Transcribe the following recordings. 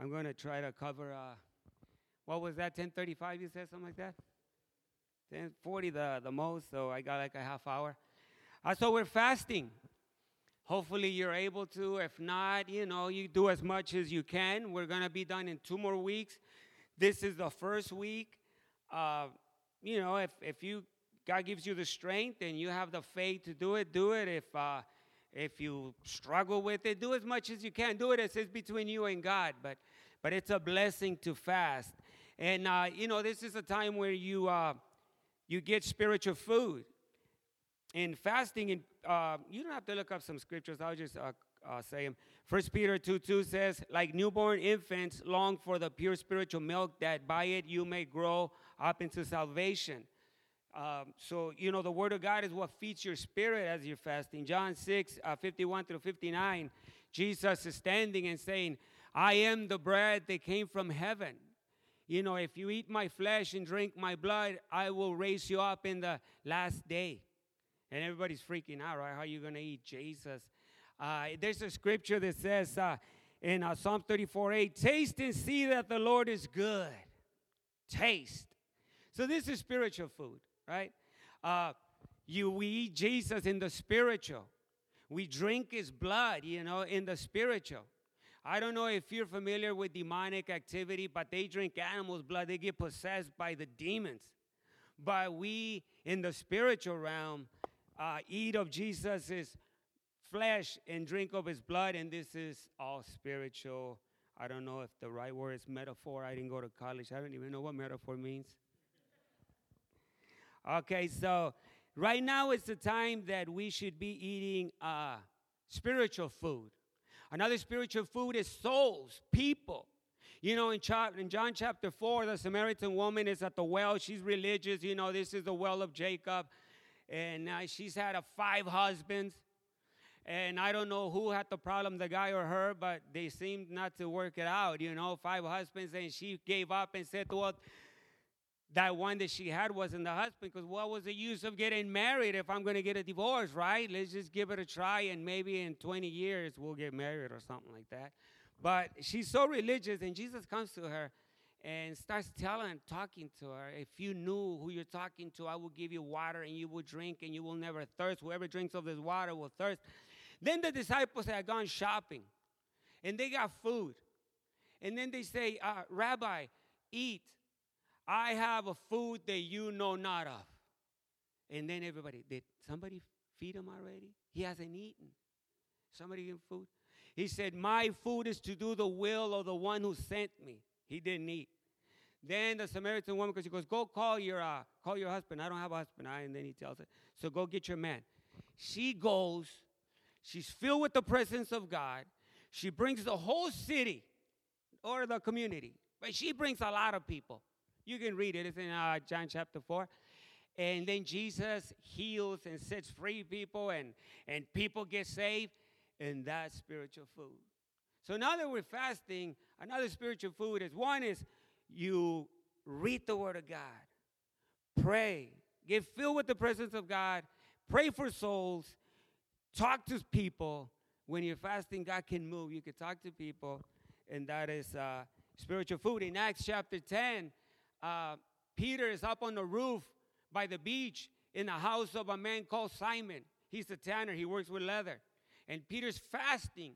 I'm going to try to cover, uh, what was that, 1035 you said, something like that? 1040 the, the most, so I got like a half hour. Uh, so we're fasting. Hopefully you're able to. If not, you know, you do as much as you can. We're going to be done in two more weeks. This is the first week. Uh, you know, if, if you God gives you the strength and you have the faith to do it, do it. If uh, if you struggle with it, do as much as you can. Do it. It says between you and God, but but it's a blessing to fast. And uh, you know, this is a time where you uh, you get spiritual food. In fasting, and uh, you don't have to look up some scriptures. I'll just uh, uh, say them. First Peter 2 2 says, Like newborn infants, long for the pure spiritual milk, that by it you may grow up into salvation. Um, so, you know, the Word of God is what feeds your spirit as you're fasting. John 6 uh, 51 through 59, Jesus is standing and saying, I am the bread that came from heaven. You know, if you eat my flesh and drink my blood, I will raise you up in the last day. And everybody's freaking out, right? How are you going to eat Jesus? Uh, there's a scripture that says uh, in uh, Psalm 34 8, taste and see that the Lord is good. Taste. So this is spiritual food, right? Uh, you we eat Jesus in the spiritual. We drink his blood, you know, in the spiritual. I don't know if you're familiar with demonic activity, but they drink animals' blood. They get possessed by the demons. But we, in the spiritual realm, uh, eat of Jesus' flesh and drink of his blood, and this is all spiritual. I don't know if the right word is metaphor. I didn't go to college. I don't even know what metaphor means. Okay, so right now is the time that we should be eating uh, spiritual food. Another spiritual food is souls, people. You know, in, in John chapter 4, the Samaritan woman is at the well. She's religious. You know, this is the well of Jacob and uh, she's had a five husbands. And I don't know who had the problem, the guy or her, but they seemed not to work it out, you know, five husbands. And she gave up and said, well, that one that she had wasn't the husband because what was the use of getting married if I'm going to get a divorce, right? Let's just give it a try and maybe in 20 years we'll get married or something like that. But she's so religious, and Jesus comes to her and starts telling, talking to her. If you knew who you're talking to, I will give you water and you will drink and you will never thirst. Whoever drinks of this water will thirst. Then the disciples had gone shopping and they got food. And then they say, uh, Rabbi, eat. I have a food that you know not of. And then everybody, did somebody feed him already? He hasn't eaten. Somebody give him food? He said, My food is to do the will of the one who sent me. He didn't eat. Then the Samaritan woman, because she goes, go call your uh, call your husband. I don't have a husband. I, and then he tells her, so go get your man. She goes. She's filled with the presence of God. She brings the whole city or the community, but she brings a lot of people. You can read it. It's in uh, John chapter four. And then Jesus heals and sets free people, and, and people get saved, and that's spiritual food. So now that we're fasting, another spiritual food is one is you read the Word of God, pray, get filled with the presence of God, pray for souls, talk to people. When you're fasting, God can move. You can talk to people, and that is uh, spiritual food. In Acts chapter 10, uh, Peter is up on the roof by the beach in the house of a man called Simon. He's a tanner, he works with leather. And Peter's fasting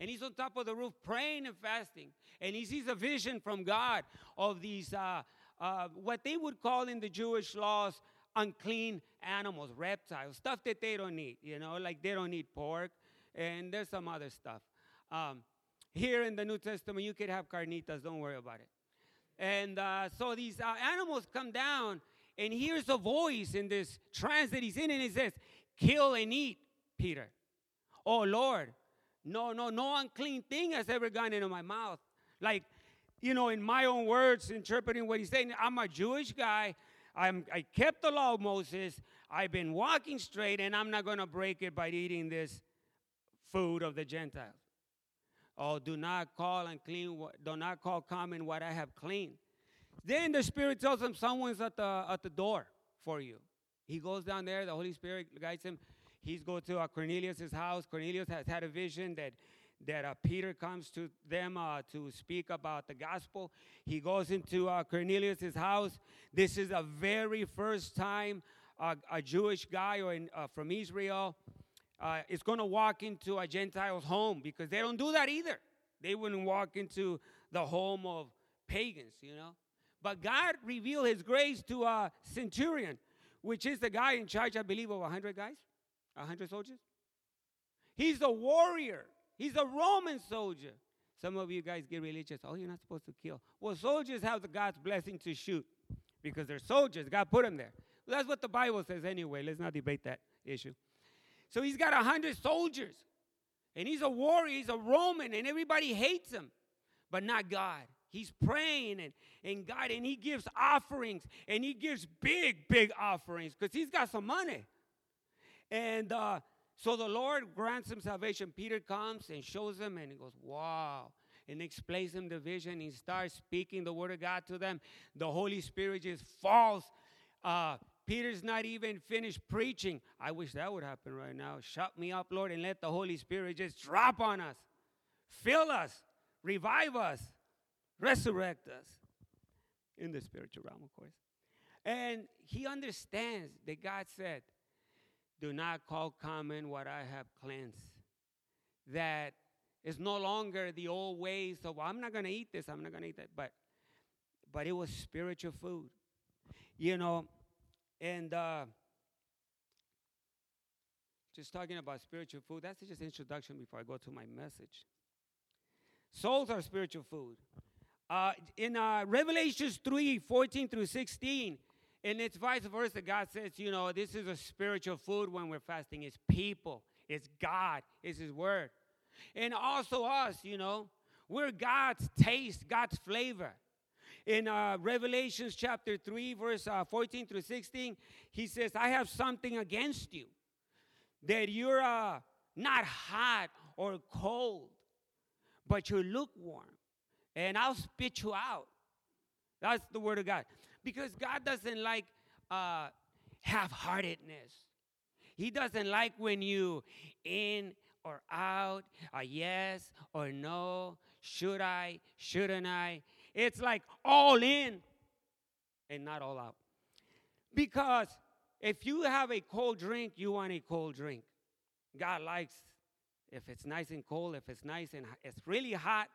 and he's on top of the roof praying and fasting. And he sees a vision from God of these, uh, uh, what they would call in the Jewish laws, unclean animals, reptiles, stuff that they don't eat, you know, like they don't eat pork, and there's some other stuff. Um, here in the New Testament, you could have carnitas, don't worry about it. And uh, so these uh, animals come down, and hears a voice in this trance that he's in, and it says, Kill and eat, Peter. Oh Lord, no, no, no unclean thing has ever gone into my mouth. Like, you know, in my own words, interpreting what he's saying, I'm a Jewish guy. I'm, I kept the law of Moses. I've been walking straight, and I'm not going to break it by eating this food of the Gentiles. Oh, do not call and unclean, do not call common what I have clean. Then the Spirit tells him someone's at the, at the door for you. He goes down there, the Holy Spirit guides him. He's go to uh, house. Cornelius has had a vision that, that uh, Peter comes to them uh, to speak about the gospel. He goes into uh, house. This is the very first time a Jewish guy or in, uh, from Israel uh, is going to walk into a Gentile's home because they don't do that either. They wouldn't walk into the home of pagans, you know. But God revealed his grace to a centurion, which is the guy in charge, I believe, of 100 guys, 100 soldiers. He's a warrior. He's a Roman soldier. Some of you guys get religious. Oh, you're not supposed to kill. Well, soldiers have the God's blessing to shoot because they're soldiers. God put them there. Well, that's what the Bible says anyway. Let's not debate that issue. So he's got a hundred soldiers, and he's a warrior. He's a Roman, and everybody hates him, but not God. He's praying and, and God, and he gives offerings, and he gives big, big offerings because he's got some money. And uh, so the Lord grants him salvation. Peter comes and shows him, and he goes, Wow. And explains him the vision. He starts speaking the word of God to them. The Holy Spirit just falls. Uh, Peter's not even finished preaching. I wish that would happen right now. Shut me up, Lord, and let the Holy Spirit just drop on us, fill us, revive us, resurrect us in the spiritual realm, of course. And he understands that God said, do not call common what I have cleansed. That is no longer the old ways of, well, I'm not going to eat this, I'm not going to eat that. But, but it was spiritual food. You know, and uh, just talking about spiritual food, that's just introduction before I go to my message. Souls are spiritual food. Uh, in uh, Revelations 3 14 through 16, and it's vice versa. God says, you know, this is a spiritual food when we're fasting. It's people, it's God, it's His Word. And also us, you know, we're God's taste, God's flavor. In uh, Revelations chapter 3, verse uh, 14 through 16, he says, I have something against you, that you're uh, not hot or cold, but you're lukewarm, and I'll spit you out. That's the word of God because God doesn't like uh, half heartedness. He doesn't like when you in or out, a yes or no, should I, shouldn't I. It's like all in and not all out. Because if you have a cold drink, you want a cold drink. God likes if it's nice and cold, if it's nice and it's really hot,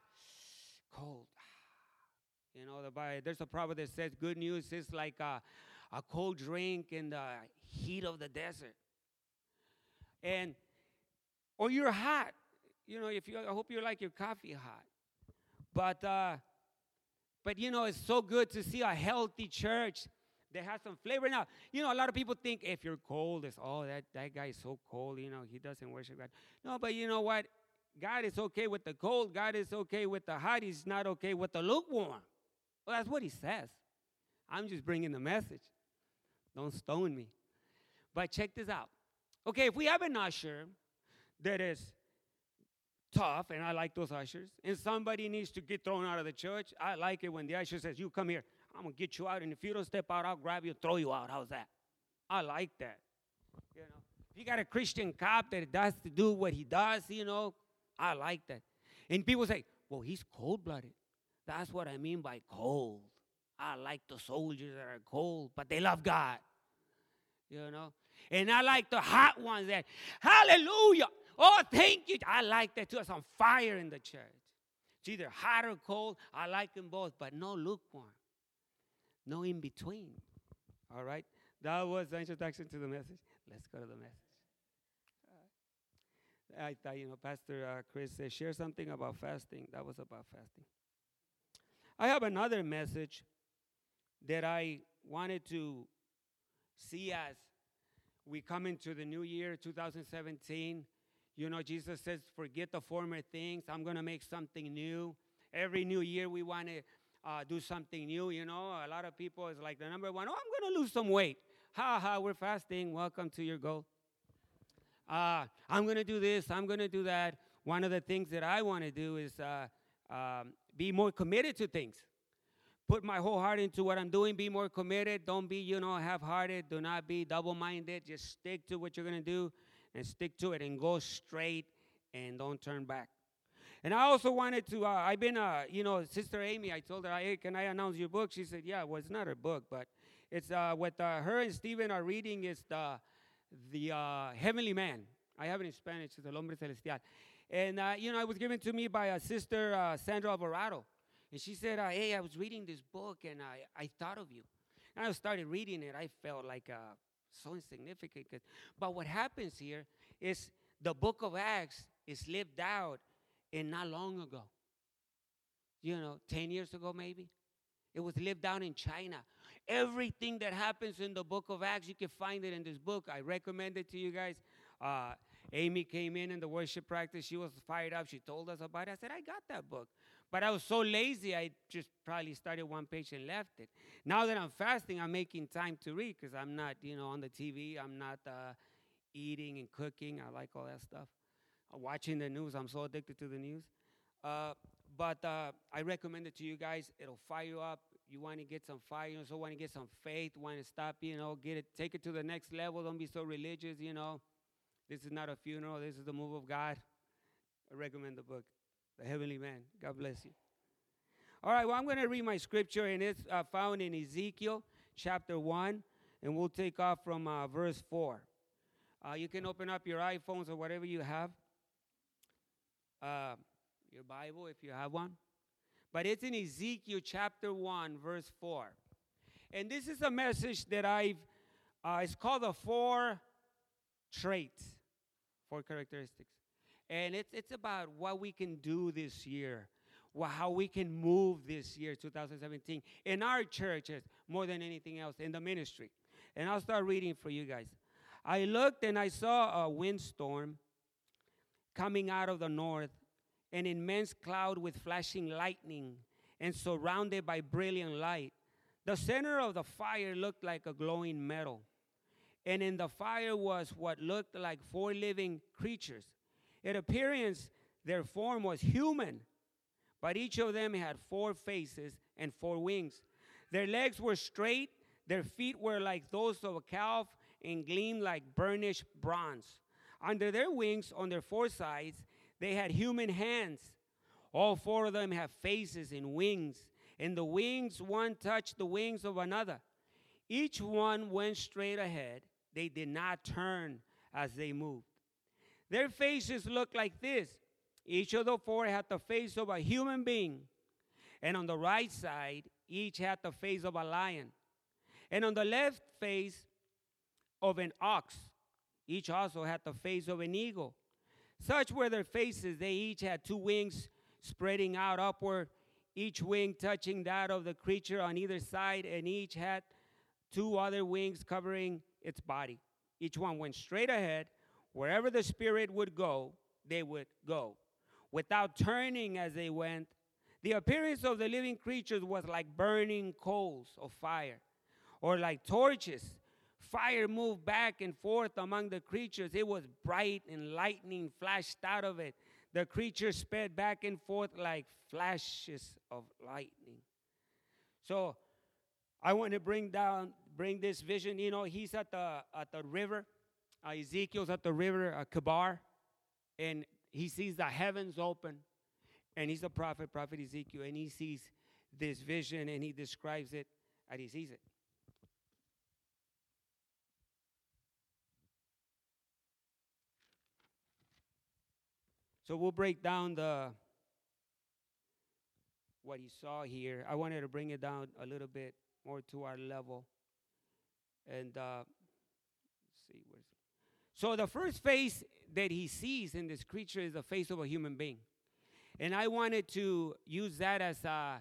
cold. You know, the Bible, there's a proverb that says good news is like a, a cold drink in the heat of the desert. And, or you're hot. You know, if you, I hope you like your coffee hot. But, uh, but you know, it's so good to see a healthy church that has some flavor. Now, you know, a lot of people think if you're cold, it's, oh, that, that guy is so cold, you know, he doesn't worship God. No, but you know what? God is okay with the cold. God is okay with the hot. He's not okay with the lukewarm. Well, that's what he says. I'm just bringing the message. Don't stone me. But check this out. Okay, if we have an usher that is tough, and I like those ushers, and somebody needs to get thrown out of the church, I like it when the usher says, You come here, I'm gonna get you out, and if you don't step out, I'll grab you throw you out. How's that? I like that. You know, if you got a Christian cop that does to do what he does, you know, I like that. And people say, Well, he's cold blooded. That's what I mean by cold. I like the soldiers that are cold, but they love God. You know? And I like the hot ones that, hallelujah. Oh, thank you. I like that too. It's on fire in the church. It's either hot or cold. I like them both, but no lukewarm. No in between. All right? That was the introduction to the message. Let's go to the message. I thought, you know, Pastor uh, Chris said, share something about fasting. That was about fasting. I have another message that I wanted to see as we come into the new year 2017. You know, Jesus says, forget the former things. I'm going to make something new. Every new year, we want to uh, do something new. You know, a lot of people is like the number one, oh, I'm going to lose some weight. Ha ha, we're fasting. Welcome to your goal. Uh, I'm going to do this. I'm going to do that. One of the things that I want to do is uh, um, be more committed to things. Put my whole heart into what I'm doing. Be more committed. Don't be, you know, half hearted. Do not be double minded. Just stick to what you're going to do and stick to it and go straight and don't turn back. And I also wanted to, uh, I've been, uh, you know, Sister Amy, I told her, hey, can I announce your book? She said, yeah, well, it's not her book, but it's uh, what uh, her and Stephen are reading is the, the uh, Heavenly Man. I have it in Spanish, it's El Hombre Celestial. And, uh, you know, it was given to me by a sister, uh, Sandra Alvarado. And she said, hey, I was reading this book and I, I thought of you. And I started reading it. I felt like so insignificant. But what happens here is the book of Acts is lived out and not long ago. You know, 10 years ago, maybe. It was lived out in China. Everything that happens in the book of Acts, you can find it in this book. I recommend it to you guys. Uh, Amy came in in the worship practice. She was fired up. She told us about it. I said, I got that book. But I was so lazy, I just probably started one page and left it. Now that I'm fasting, I'm making time to read because I'm not, you know, on the TV. I'm not uh, eating and cooking. I like all that stuff watching the news. I'm so addicted to the news. Uh, but uh, I recommend it to you guys. It'll fire you up. You want to get some fire, you also want to get some faith, want to stop, you know, get it, take it to the next level. Don't be so religious, you know. This is not a funeral, this is the move of God. I recommend the book, The Heavenly Man. God bless you. All right, well, I'm going to read my scripture, and it's uh, found in Ezekiel chapter 1, and we'll take off from uh, verse 4. Uh, you can open up your iPhones or whatever you have uh, your Bible if you have one. But it's in Ezekiel chapter 1, verse 4. And this is a message that I've, uh, it's called the four traits, four characteristics. And it's, it's about what we can do this year, how we can move this year, 2017, in our churches more than anything else, in the ministry. And I'll start reading for you guys. I looked and I saw a windstorm coming out of the north, an immense cloud with flashing lightning and surrounded by brilliant light. The center of the fire looked like a glowing metal, and in the fire was what looked like four living creatures. In appearance, their form was human, but each of them had four faces and four wings. Their legs were straight, their feet were like those of a calf and gleamed like burnished bronze. Under their wings, on their four sides, they had human hands. All four of them have faces and wings, and the wings one touched the wings of another. Each one went straight ahead. They did not turn as they moved. Their faces looked like this. Each of the four had the face of a human being. And on the right side, each had the face of a lion. And on the left face of an ox. Each also had the face of an eagle. Such were their faces. They each had two wings spreading out upward, each wing touching that of the creature on either side, and each had two other wings covering its body. Each one went straight ahead. Wherever the Spirit would go, they would go, without turning as they went. The appearance of the living creatures was like burning coals of fire, or like torches Fire moved back and forth among the creatures. It was bright and lightning flashed out of it. The creatures sped back and forth like flashes of lightning. So I want to bring down, bring this vision. You know, he's at the at the river. Uh, Ezekiel's at the river, uh, Chebar, and he sees the heavens open. And he's a prophet, prophet Ezekiel, and he sees this vision and he describes it and he sees it. So we'll break down the what he saw here. I wanted to bring it down a little bit more to our level. And uh, see where's so the first face that he sees in this creature is the face of a human being, and I wanted to use that as uh,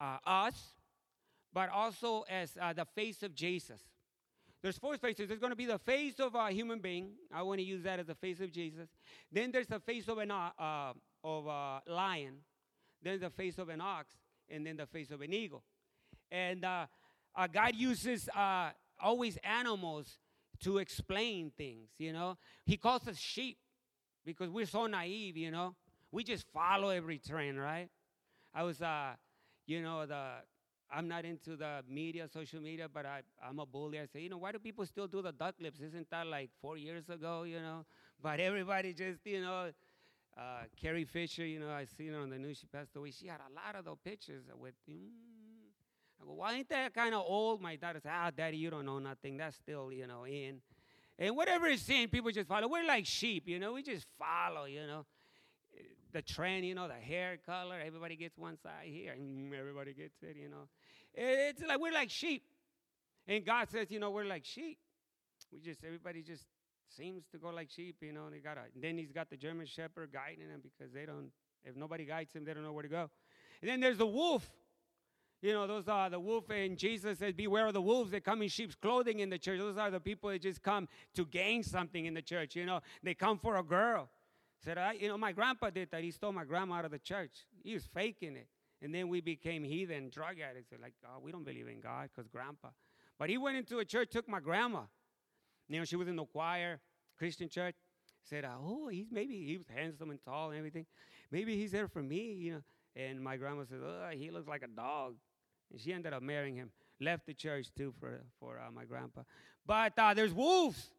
uh, us, but also as uh, the face of Jesus. There's four faces. There's going to be the face of a human being. I want to use that as the face of Jesus. Then there's the face of an uh, uh, of a lion. Then the face of an ox, and then the face of an eagle. And uh, God uses always animals to explain things. You know, He calls us sheep because we're so naive. You know, we just follow every trend, right? I was, uh, you know, the I'm not into the media, social media, but I, I'm a bully. I say, you know, why do people still do the duck lips? Isn't that like four years ago, you know? But everybody just, you know, uh, Carrie Fisher, you know, I seen her on the news. She passed away. She had a lot of those pictures with. Mm. Why ain't that kind of old? My daughter said, ah, daddy, you don't know nothing. That's still, you know, in. And whatever is saying, people just follow. We're like sheep, you know. We just follow, you know, the trend, you know, the hair color. Everybody gets one side here, and everybody gets it, you know. It's like we're like sheep, and God says, you know, we're like sheep. We just everybody just seems to go like sheep, you know. They got a. Then he's got the German Shepherd guiding them because they don't. If nobody guides them, they don't know where to go. And then there's the wolf. You know, those are the wolf, and Jesus says, Beware of the wolves that come in sheep's clothing in the church. Those are the people that just come to gain something in the church. You know, they come for a girl. Said, I, you know, my grandpa did that. He stole my grandma out of the church. He was faking it. And then we became heathen drug addicts. They're like, oh, we don't believe in God because grandpa. But he went into a church, took my grandma. You know, she was in the choir, Christian church. Said, oh, he's maybe he was handsome and tall and everything. Maybe he's there for me, you know. And my grandma said, oh, he looks like a dog. And she ended up marrying him. Left the church too for, for uh, my grandpa. But uh, there's wolves.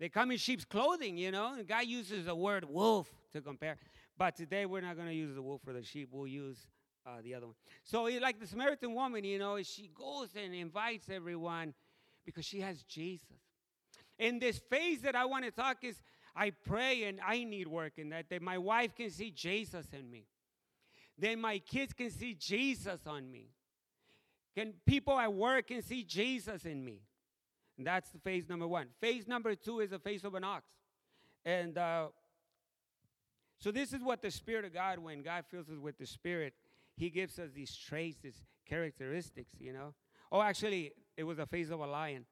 They come in sheep's clothing, you know. The guy uses the word wolf to compare. But today we're not going to use the wolf for the sheep. We'll use uh, the other one. So, like the Samaritan woman, you know, she goes and invites everyone because she has Jesus. In this phase that I want to talk is I pray and I need work in that, that my wife can see Jesus in me. Then my kids can see Jesus on me. Can people at work can see Jesus in me? And that's the phase number one. Phase number two is the phase of an ox. And uh, so this is what the Spirit of God, when God fills us with the Spirit, He gives us these traits, these characteristics, you know. Oh, actually, it was a phase of a lion.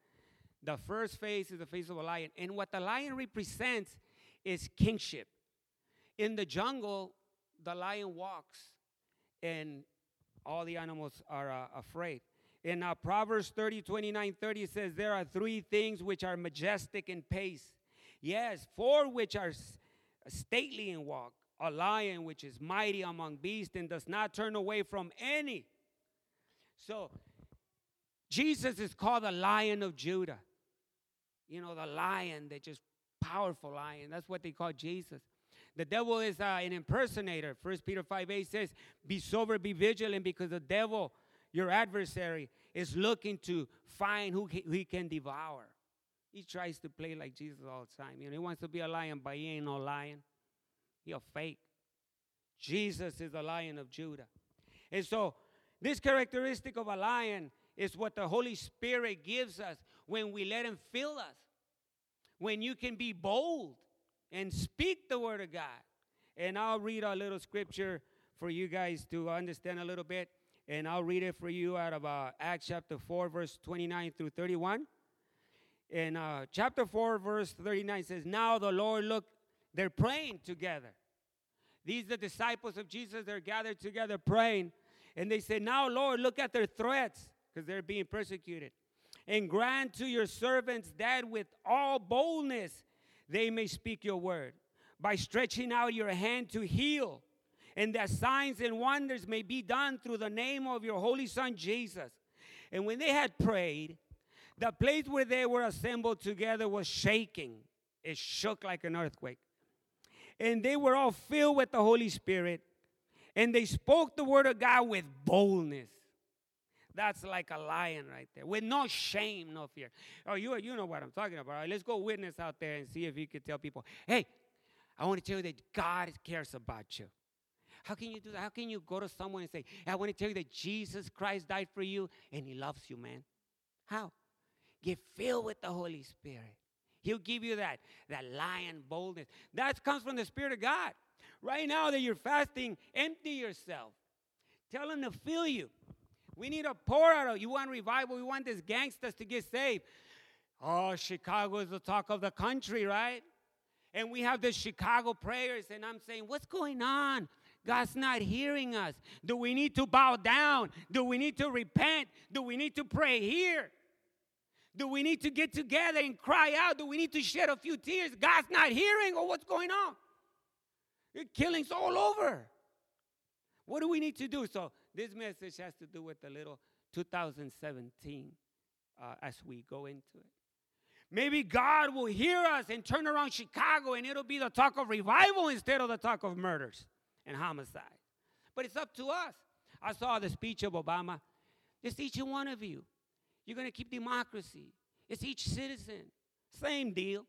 The first phase is the phase of a lion. And what the lion represents is kingship. In the jungle, the lion walks and all the animals are uh, afraid. In uh, Proverbs 30, 29, 30, says, There are three things which are majestic in pace. Yes, four which are stately in walk. A lion which is mighty among beasts and does not turn away from any. So, Jesus is called the Lion of Judah. You know, the lion, the just powerful lion. That's what they call Jesus. The devil is uh, an impersonator. First Peter 5 8 says, Be sober, be vigilant, because the devil, your adversary, is looking to find who he, who he can devour. He tries to play like Jesus all the time. You know, he wants to be a lion, but he ain't no lion. He a fake. Jesus is the lion of Judah. And so, this characteristic of a lion is what the Holy Spirit gives us when we let him fill us. When you can be bold and speak the word of God. And I'll read a little scripture for you guys to understand a little bit. And I'll read it for you out of uh, Acts chapter 4, verse 29 through 31. And uh, chapter 4, verse 39 says, Now the Lord look, they're praying together. These the disciples of Jesus, they're gathered together praying. And they say, Now, Lord, look at their threats because they're being persecuted. And grant to your servants that with all boldness they may speak your word, by stretching out your hand to heal, and that signs and wonders may be done through the name of your holy Son Jesus. And when they had prayed, the place where they were assembled together was shaking. It shook like an earthquake. And they were all filled with the Holy Spirit, and they spoke the word of God with boldness. That's like a lion right there, with no shame, no fear. Oh, you, you know what I'm talking about. Let's go witness out there and see if you can tell people, hey, I want to tell you that God cares about you. How can you do that? How can you go to someone and say, I want to tell you that Jesus Christ died for you and he loves you, man? How? Get filled with the Holy Spirit. He'll give you that, that lion boldness. That comes from the Spirit of God. Right now that you're fasting, empty yourself. Tell him to fill you. We need a pour out you want revival. We want these gangsters to get saved. Oh, Chicago is the talk of the country, right? And we have the Chicago prayers, and I'm saying, what's going on? God's not hearing us. Do we need to bow down? Do we need to repent? Do we need to pray here? Do we need to get together and cry out? Do we need to shed a few tears? God's not hearing, or what's going on? Killings all over. What do we need to do? So this message has to do with a little 2017 uh, as we go into it. Maybe God will hear us and turn around Chicago and it'll be the talk of revival instead of the talk of murders and homicide. But it's up to us. I saw the speech of Obama. Just each and one of you. You're going to keep democracy. It's each citizen. Same deal.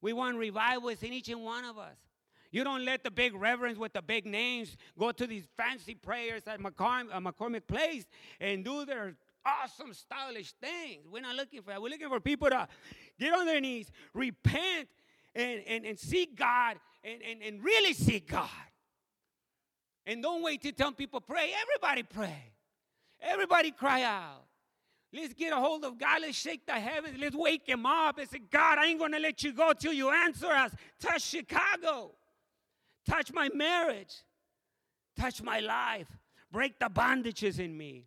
We want revival. It's in each and one of us. You don't let the big reverends with the big names go to these fancy prayers at McCormick, uh, McCormick Place and do their awesome, stylish things. We're not looking for that. We're looking for people to get on their knees, repent, and, and, and seek God, and, and, and really seek God. And don't wait to tell people pray. Everybody pray. Everybody cry out. Let's get a hold of God. Let's shake the heavens. Let's wake him up and say, God, I ain't going to let you go till you answer us. Touch Chicago. Touch my marriage. Touch my life. Break the bondages in me.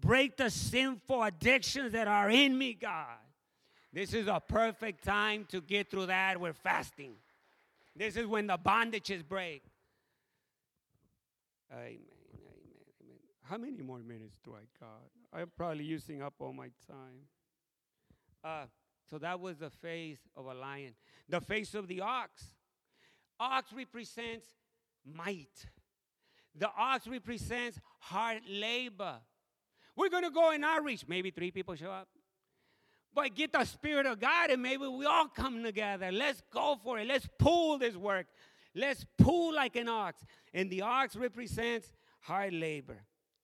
Break the sinful addictions that are in me, God. This is a perfect time to get through that. We're fasting. This is when the bondages break. Amen. Amen. Amen. How many more minutes do I got? I'm probably using up all my time. Uh, so that was the face of a lion. The face of the ox. Ox represents might. The ox represents hard labor. We're going to go in outreach. Maybe three people show up. But get the Spirit of God and maybe we all come together. Let's go for it. Let's pull this work. Let's pull like an ox. And the ox represents hard labor.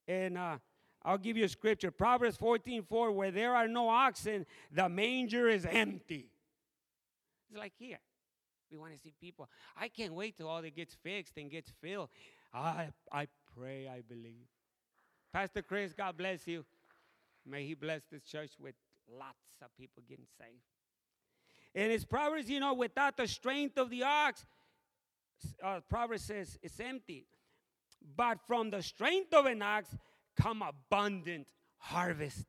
And uh, I'll give you a scripture Proverbs 14 4, where there are no oxen, the manger is empty. It's like here. We want to see people. I can't wait till all that gets fixed and gets filled. I, I pray, I believe. Pastor Chris, God bless you. May He bless this church with lots of people getting saved. And it's Proverbs, you know, without the strength of the ox, uh, Proverbs says it's empty. But from the strength of an ox come abundant harvest.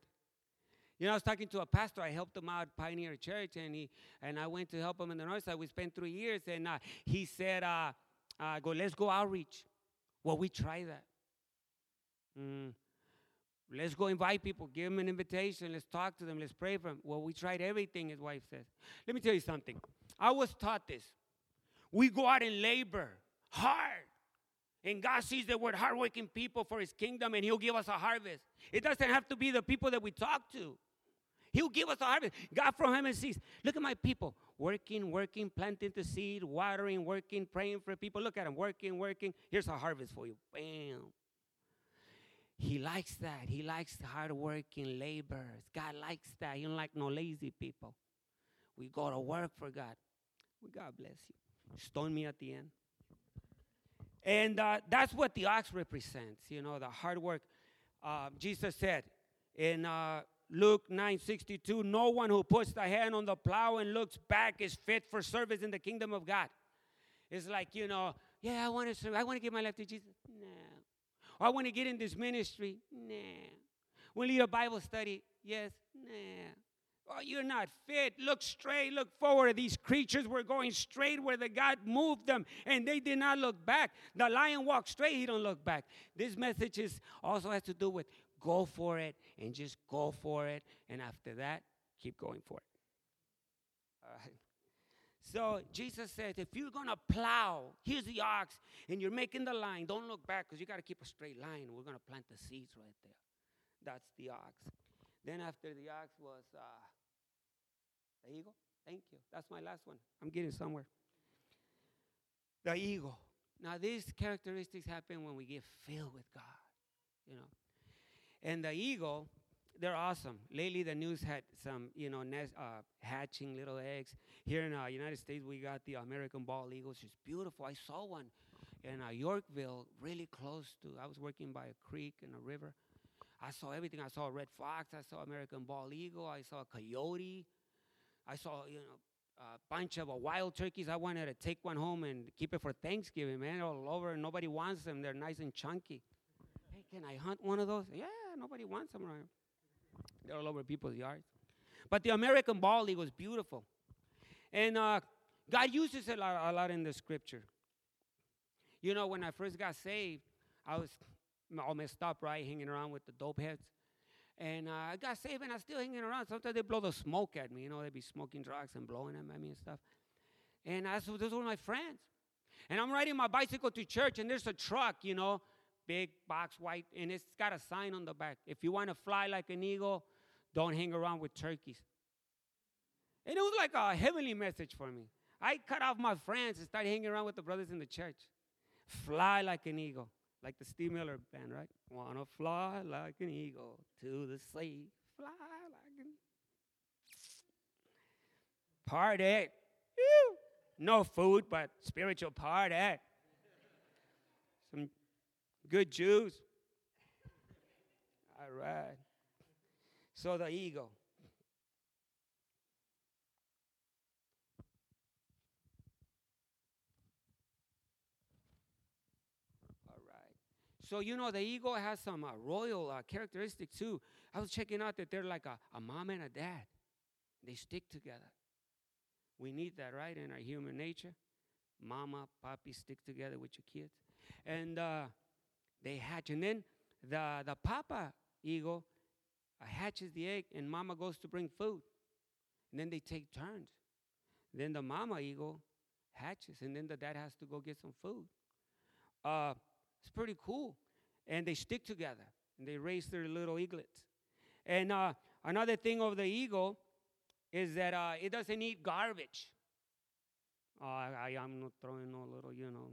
You know, I was talking to a pastor. I helped him out Pioneer Church, and he and I went to help him in the north side. We spent three years, and uh, he said, uh, uh, "Go, let's go outreach." Well, we try that. Mm. Let's go invite people, give them an invitation, let's talk to them, let's pray for them. Well, we tried everything, his wife says. Let me tell you something. I was taught this. We go out and labor hard. And God sees that we're hardworking people for His kingdom, and He'll give us a harvest. It doesn't have to be the people that we talk to. He'll give us a harvest. God from heaven sees. Look at my people working, working, planting the seed, watering, working, praying for people. Look at them working, working. Here's a harvest for you. Bam. He likes that. He likes hard hardworking laborers. God likes that. He don't like no lazy people. We go to work for God. Well, God bless you. Stone me at the end. And uh, that's what the ox represents, you know, the hard work. Uh, Jesus said in uh, Luke 9 62, no one who puts the hand on the plow and looks back is fit for service in the kingdom of God. It's like, you know, yeah, I want to serve, I want to give my life to Jesus. No. I want to get in this ministry. Nah. We lead a Bible study. Yes. Nah. Oh, you're not fit. Look straight, look forward. These creatures were going straight where the God moved them, and they did not look back. The lion walked straight, he don't look back. This message is also has to do with go for it and just go for it. And after that, keep going for it. All right. So Jesus said, if you're gonna plow, here's the ox, and you're making the line, don't look back because you got to keep a straight line. We're gonna plant the seeds right there. That's the ox. Then after the ox was uh, the eagle. Thank you. That's my last one. I'm getting somewhere. The eagle. Now, these characteristics happen when we get filled with God, you know. And the eagle, they're awesome. Lately, the news had some, you know, nest, uh, hatching little eggs. Here in the uh, United States, we got the American bald eagle. She's beautiful. I saw one in uh, Yorkville, really close to. I was working by a creek and a river. I saw everything. I saw a red fox. I saw American bald eagle. I saw a coyote. I saw, you know, a bunch of uh, wild turkeys. I wanted to take one home and keep it for Thanksgiving, man. All over, nobody wants them. They're nice and chunky. Hey, can I hunt one of those? Yeah, nobody wants them around. They're all over people's yards. But the American bald eagle is beautiful. And uh, God uses it a lot, a lot in the scripture. You know, when I first got saved, I was all messed up, right? Hanging around with the dope heads. And uh, I got saved and I'm still hanging around. Sometimes they blow the smoke at me. You know, they be smoking drugs and blowing them at me and stuff. And I, so those were my friends. And I'm riding my bicycle to church and there's a truck, you know, big box white, and it's got a sign on the back. If you want to fly like an eagle, don't hang around with turkeys. And it was like a heavenly message for me. I cut off my friends and started hanging around with the brothers in the church. Fly like an eagle, like the Steve Miller band, right? Wanna fly like an eagle to the sea. Fly like an party. No food, but spiritual party. Good Jews. All right. So the eagle. All right. So you know the eagle has some uh, royal uh, characteristics too. I was checking out that they're like a, a mom and a dad. They stick together. We need that, right, in our human nature. Mama, papi stick together with your kids. And uh, they hatch. And then the, the papa eagle hatches the egg, and mama goes to bring food. And then they take turns. Then the mama eagle hatches, and then the dad has to go get some food. Uh, it's pretty cool. And they stick together, and they raise their little eaglets. And uh, another thing of the eagle is that uh, it doesn't eat garbage. Uh, I, am not throwing no little, you know,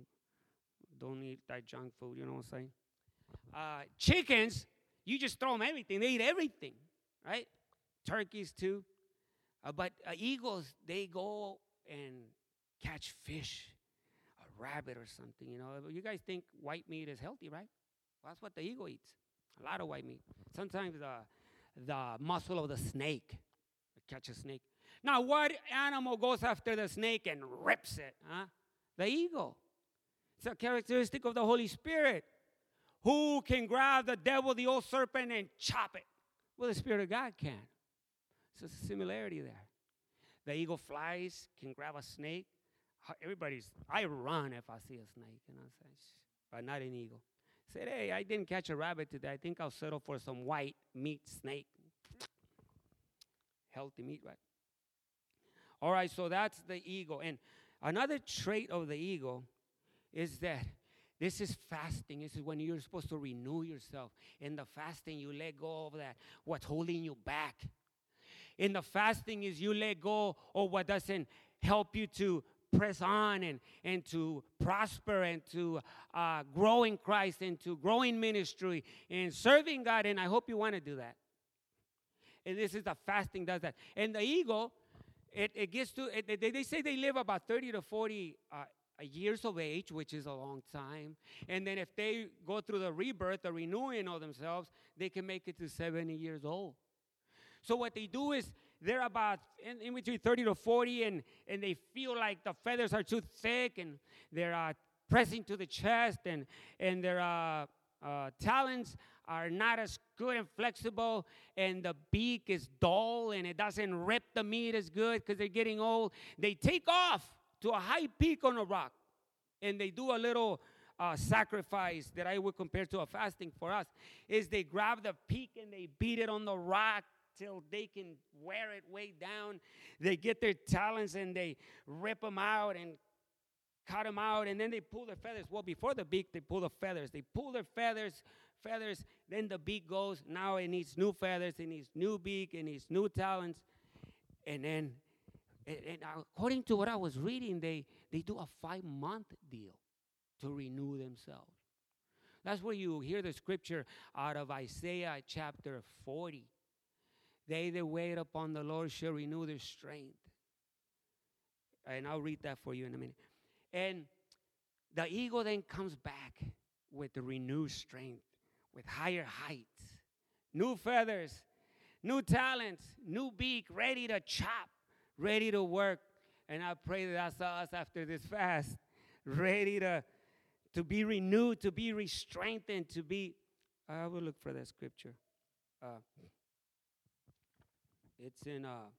don't eat that junk food, you know what I'm saying? Uh, chickens, you just throw them everything. They eat everything, right? Turkeys too. Uh, but uh, eagles, they go and catch fish, a rabbit or something, you know. You guys think white meat is healthy, right? Well, that's what the eagle eats. A lot of white meat. Sometimes the, the muscle of the snake, catch a snake. Now, what animal goes after the snake and rips it? Huh? The eagle. It's a characteristic of the Holy Spirit. Who can grab the devil, the old serpent, and chop it? Well, the Spirit of God can. So a similarity there. The eagle flies, can grab a snake. Everybody's, I run if I see a snake, you know, what I'm saying? but not an eagle. Said, hey, I didn't catch a rabbit today. I think I'll settle for some white meat snake. Healthy meat, right? All right, so that's the eagle. And another trait of the eagle is that this is fasting. This is when you're supposed to renew yourself. In the fasting, you let go of that, what's holding you back. In the fasting is you let go of what doesn't help you to press on and, and to prosper and to uh, grow in Christ and to grow in ministry and serving God. And I hope you want to do that. And this is the fasting does that. And the ego, it, it gets to, it, they, they say they live about 30 to 40 uh, years of age, which is a long time. And then if they go through the rebirth, the renewing of themselves, they can make it to 70 years old. So what they do is they're about in, in between 30 to 40, and, and they feel like the feathers are too thick, and they're uh, pressing to the chest, and, and their uh, uh, talons are not as good and flexible, and the beak is dull, and it doesn't rip the meat as good because they're getting old. They take off to a high peak on a rock and they do a little uh, sacrifice that I would compare to a fasting for us is they grab the peak and they beat it on the rock till they can wear it way down. They get their talons and they rip them out and cut them out and then they pull their feathers. Well, before the beak, they pull the feathers. They pull their feathers, feathers, then the beak goes. Now it needs new feathers, it needs new beak, it needs new talons. And then and, and according to what I was reading, they, they do a five month deal to renew themselves. That's where you hear the scripture out of Isaiah chapter 40. They that wait upon the Lord shall renew their strength. And I'll read that for you in a minute. And the eagle then comes back with the renewed strength, with higher heights, new feathers, new talents, new beak, ready to chop ready to work. And I pray that that's us after this fast, ready to, to be renewed, to be restrengthened, to be. I will look for that scripture. Uh, it's in. Uh,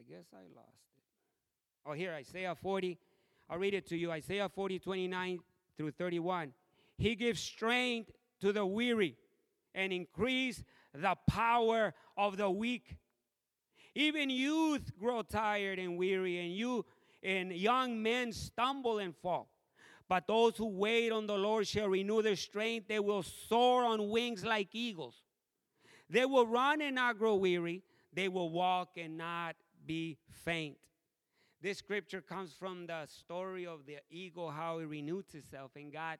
I guess I lost it. Oh, here, Isaiah 40. I'll read it to you. Isaiah 40, 29 through 31. He gives strength to the weary and increase the power of the weak. Even youth grow tired and weary, and you and young men stumble and fall. But those who wait on the Lord shall renew their strength. They will soar on wings like eagles. They will run and not grow weary. They will walk and not be faint. This scripture comes from the story of the eagle, how it renews itself, and God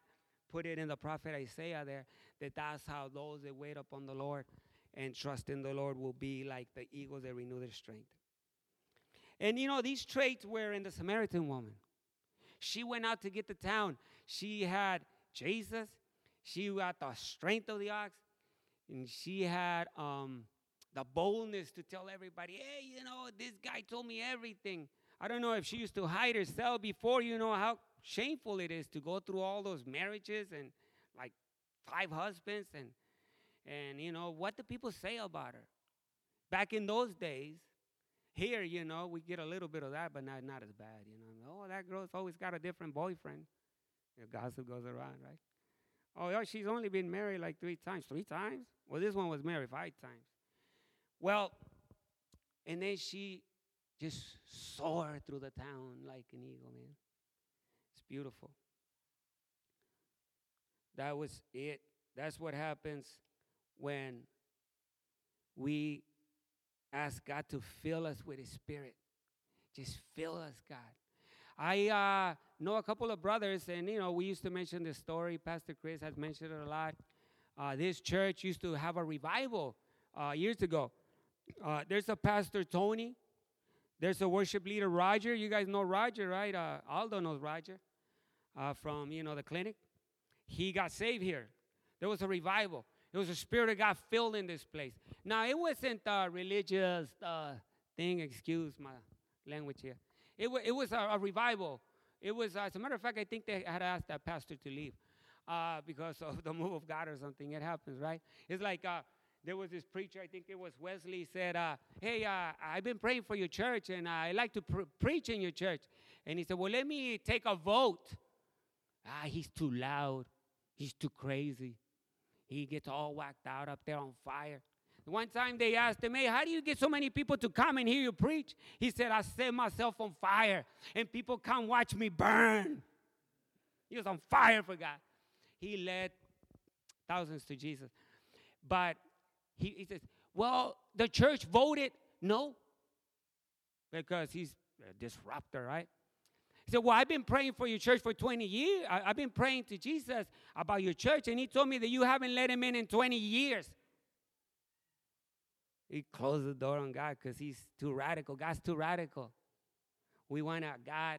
put it in the prophet Isaiah there that that's how those that wait upon the Lord and trust in the Lord will be like the eagles that renew their strength. And you know, these traits were in the Samaritan woman. She went out to get the town. She had Jesus, she had the strength of the ox, and she had um, the boldness to tell everybody, hey, you know, this guy told me everything. I don't know if she used to hide herself before, you know, how shameful it is to go through all those marriages and like five husbands and and you know what do people say about her. Back in those days here you know we get a little bit of that but not not as bad you know. Oh that girl's always got a different boyfriend. The gossip goes around right? Oh yeah she's only been married like three times. Three times? Well this one was married five times. Well and then she just soared through the town like an eagle man. It's beautiful. That was it. That's what happens when we ask God to fill us with His Spirit. Just fill us, God. I uh, know a couple of brothers, and you know, we used to mention this story. Pastor Chris has mentioned it a lot. Uh, this church used to have a revival uh, years ago. Uh, there's a pastor, Tony. There's a worship leader, Roger. You guys know Roger, right? Uh, Aldo knows Roger uh, from, you know, the clinic. He got saved here. There was a revival. There was a spirit of God filled in this place. Now, it wasn't a religious uh, thing, excuse my language here. It, w- it was a, a, revival. It was, uh, as a matter of fact, I think they had asked that pastor to leave uh, because of the move of God or something. It happens, right? It's like uh, there was this preacher, I think it was Wesley, said, uh, Hey, uh, I've been praying for your church and I like to pr- preach in your church. And he said, Well, let me take a vote. Ah, he's too loud. He's too crazy. He gets all whacked out up there on fire. One time they asked him, Hey, how do you get so many people to come and hear you preach? He said, I set myself on fire and people come watch me burn. He was on fire for God. He led thousands to Jesus. But he, he says, Well, the church voted no, because he's a disruptor, right? He said, Well, I've been praying for your church for 20 years. I, have been praying to Jesus about your church, and he told me that you haven't let him in in 20 years. He closed the door on God because he's too radical. God's too radical. We want our God,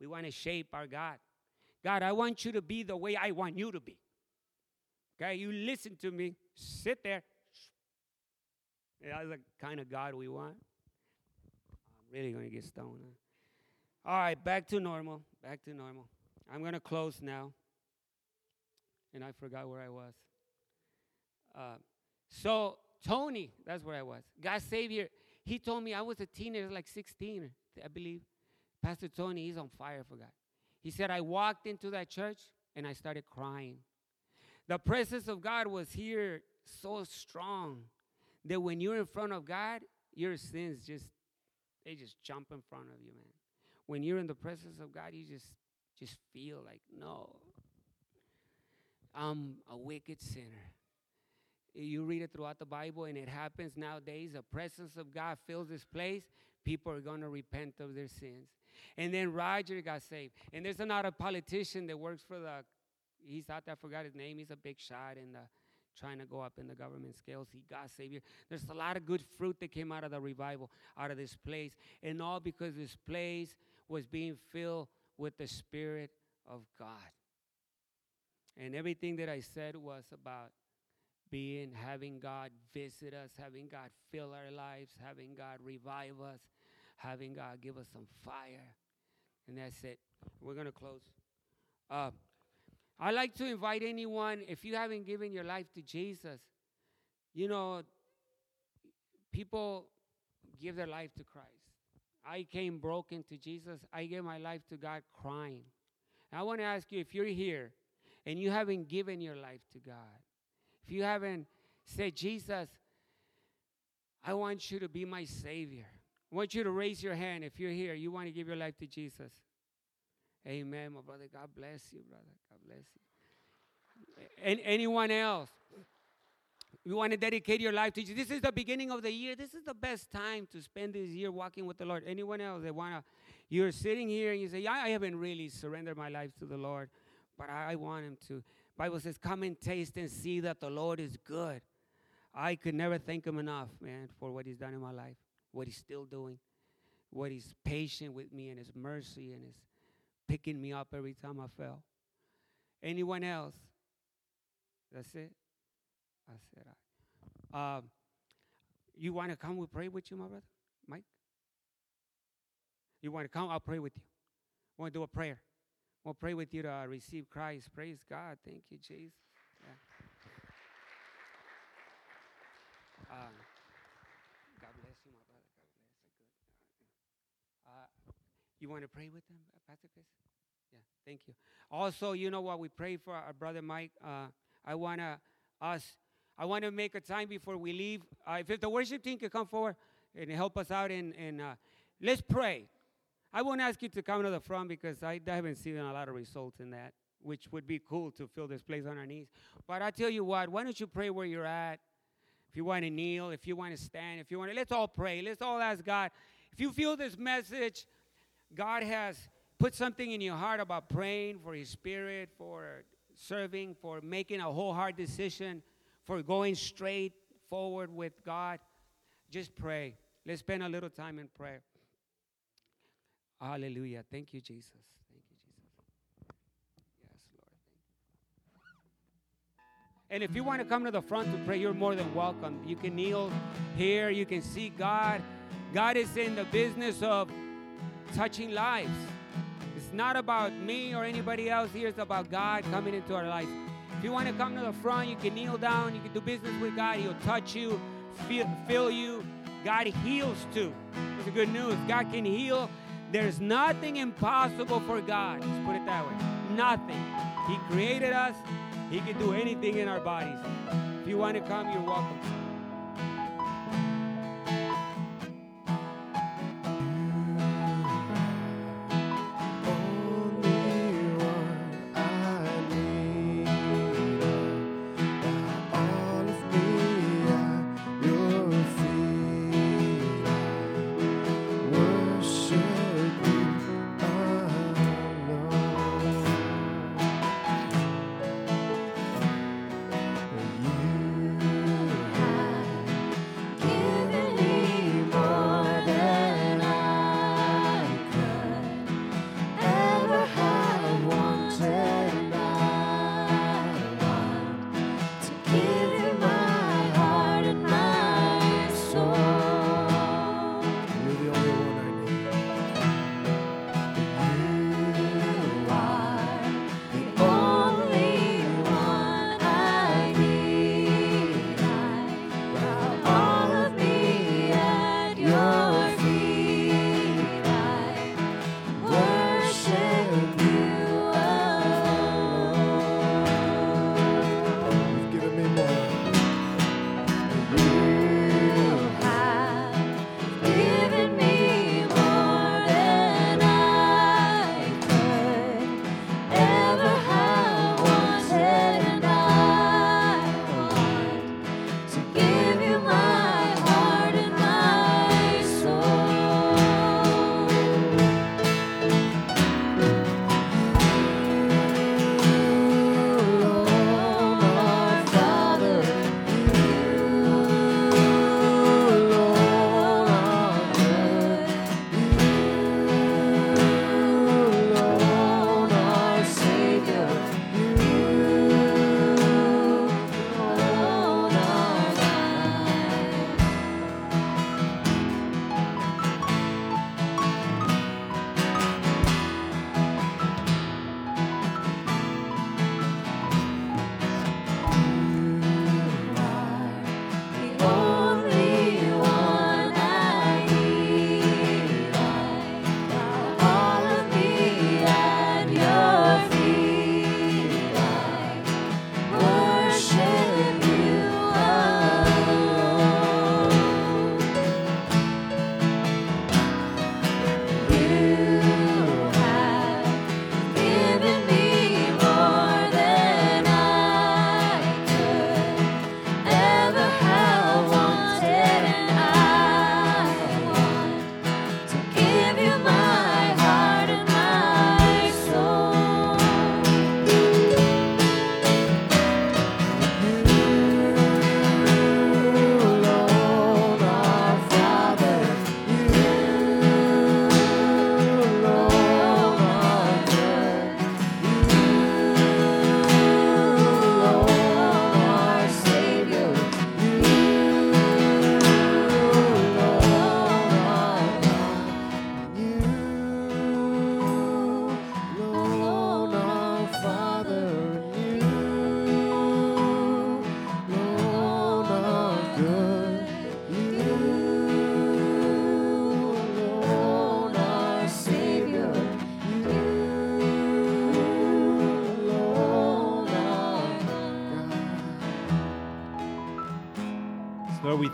we want to shape our God. God, I want you to be the way I want you to be. Okay, you listen to me, sit there. That's the kind of God we want. I'm really going to get stoned. Huh? All right, back to normal. Back to normal. I'm going to close now. And I forgot where I was. Uh, so, Tony, that's where I was. God Savior, he told me I was a teenager, like 16, I believe. Pastor Tony, he's on fire for God. He said, I walked into that church and I started crying. The presence of God was here so strong that when you're in front of God, your sins just, they just jump in front of you, man when you're in the presence of God, you just just feel like, no, I'm a wicked sinner. You read it throughout the Bible, and it happens nowadays. The presence of God fills this place. People are going to repent of their sins. And then Roger got saved. And there's another politician that works for the, he's out there, I forgot his name. He's a big shot in the, trying to go up in the government scales. He got saved. There's a lot of good fruit that came out of the revival, out of this place. And all because this place was being filled with the Spirit of God. And everything that I said was about being, having God visit us, having God fill our lives, having God revive us, having God give us some fire. And that's it. We're going to close. Uh, I'd like to invite anyone, if you haven't given your life to Jesus, you know, people give their life to Christ. I came broken to Jesus. I gave my life to God crying. I want to ask you if you're here and you haven't given your life to God, if you haven't said, Jesus, I want you to be my Savior, I want you to raise your hand if you're here, you want to give your life to Jesus. Amen, my brother. God bless you, brother. God bless you. And anyone else? You want to dedicate your life to Jesus. This is the beginning of the year. This is the best time to spend this year walking with the Lord. Anyone else that wanna, you're sitting here and you say, "Yeah, I haven't really surrendered my life to the Lord, but I, I want Him to." Bible says, "Come and taste and see that the Lord is good." I could never thank Him enough, man, for what He's done in my life, what He's still doing, what He's patient with me and His mercy and His picking me up every time I fell. Anyone else? That's it. I said. Um, you want to come? We'll pray with you, my brother, Mike. You want to come? I'll pray with you. Want to do a prayer? We'll pray with you to uh, receive Christ. Praise God. Thank you, Jesus. Yeah. Um, God bless you, my brother. God bless you. Good. Uh, you want to pray with them, uh, Pastor Chris? Yeah, thank you. Also, you know what? We pray for our brother Mike. Uh, I want to us. I want to make a time before we leave. Uh, if the worship team could come forward and help us out, and, and uh, let's pray. I won't ask you to come to the front because I, I haven't seen a lot of results in that, which would be cool to fill this place on our knees. But I tell you what, why don't you pray where you're at? If you want to kneel, if you want to stand, if you want to, let's all pray. Let's all ask God. If you feel this message, God has put something in your heart about praying for His Spirit, for serving, for making a whole heart decision, for going straight forward with God, just pray. Let's spend a little time in prayer. Hallelujah. Thank you, Jesus. Thank you, Jesus. Yes, Lord. And if you want to come to the front to pray, you're more than welcome. You can kneel here, you can see God. God is in the business of touching lives. It's not about me or anybody else here, it's about God coming into our lives. If you want to come to the front, you can kneel down, you can do business with God. He'll touch you, feel, fill you. God heals too. It's the good news. God can heal. There's nothing impossible for God. Let's put it that way. Nothing. He created us. He can do anything in our bodies. If you want to come, you're welcome.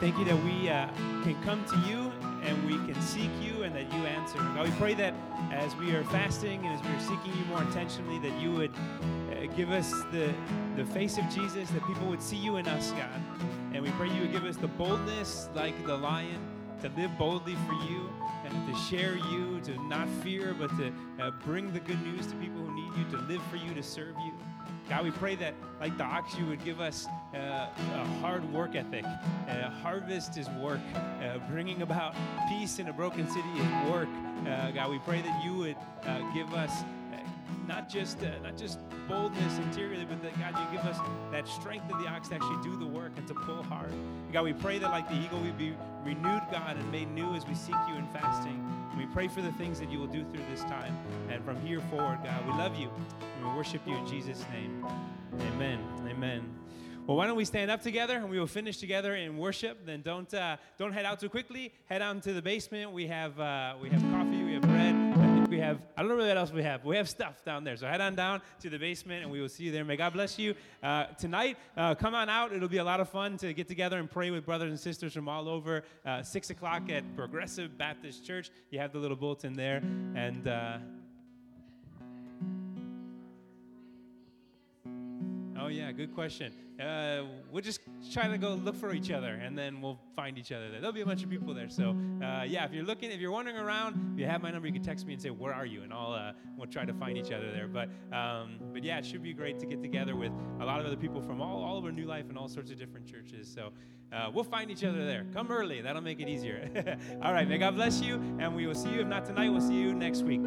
Thank you that we uh, can come to you and we can seek you and that you answer. God, we pray that as we are fasting and as we are seeking you more intentionally, that you would uh, give us the, the face of Jesus, that people would see you in us, God. And we pray you would give us the boldness like the lion to live boldly for you and to share you, to not fear, but to uh, bring the good news to people who need you, to live for you, to serve you. God, we pray that, like the ox, you would give us uh, a hard work ethic. Uh, harvest is work. Uh, bringing about peace in a broken city is work. Uh, God, we pray that you would uh, give us not just not just boldness interiorly, but that God, you give us that strength of the ox to actually do the work and to pull hard. God, we pray that like the eagle, we be renewed, God, and made new as we seek you in fasting. And we pray for the things that you will do through this time. And from here forward, God, we love you. And we worship you in Jesus' name. Amen. Amen. Well, why don't we stand up together and we will finish together in worship? Then don't uh, don't head out too quickly. Head on to the basement. We have uh, we have coffee. We have bread. I have I don't know what else we have. We have stuff down there. So head on down to the basement and we will see you there. May God bless you uh, tonight. Uh, come on out. It'll be a lot of fun to get together and pray with brothers and sisters from all over. Uh, Six o'clock at Progressive Baptist Church. You have the little bulletin there and. Oh yeah, good question. Uh, we'll just try to go look for each other, and then we'll find each other there. There'll be a bunch of people there. So uh, yeah, if you're looking, if you're wandering around, if you have my number, you can text me and say, "Where are you?" And I'll uh, we'll try to find each other there. But um, but yeah, it should be great to get together with a lot of other people from all, all over New Life and all sorts of different churches. So uh, we'll find each other there. Come early. That'll make it easier. all right. May God bless you, and we will see you. If not tonight, we'll see you next week.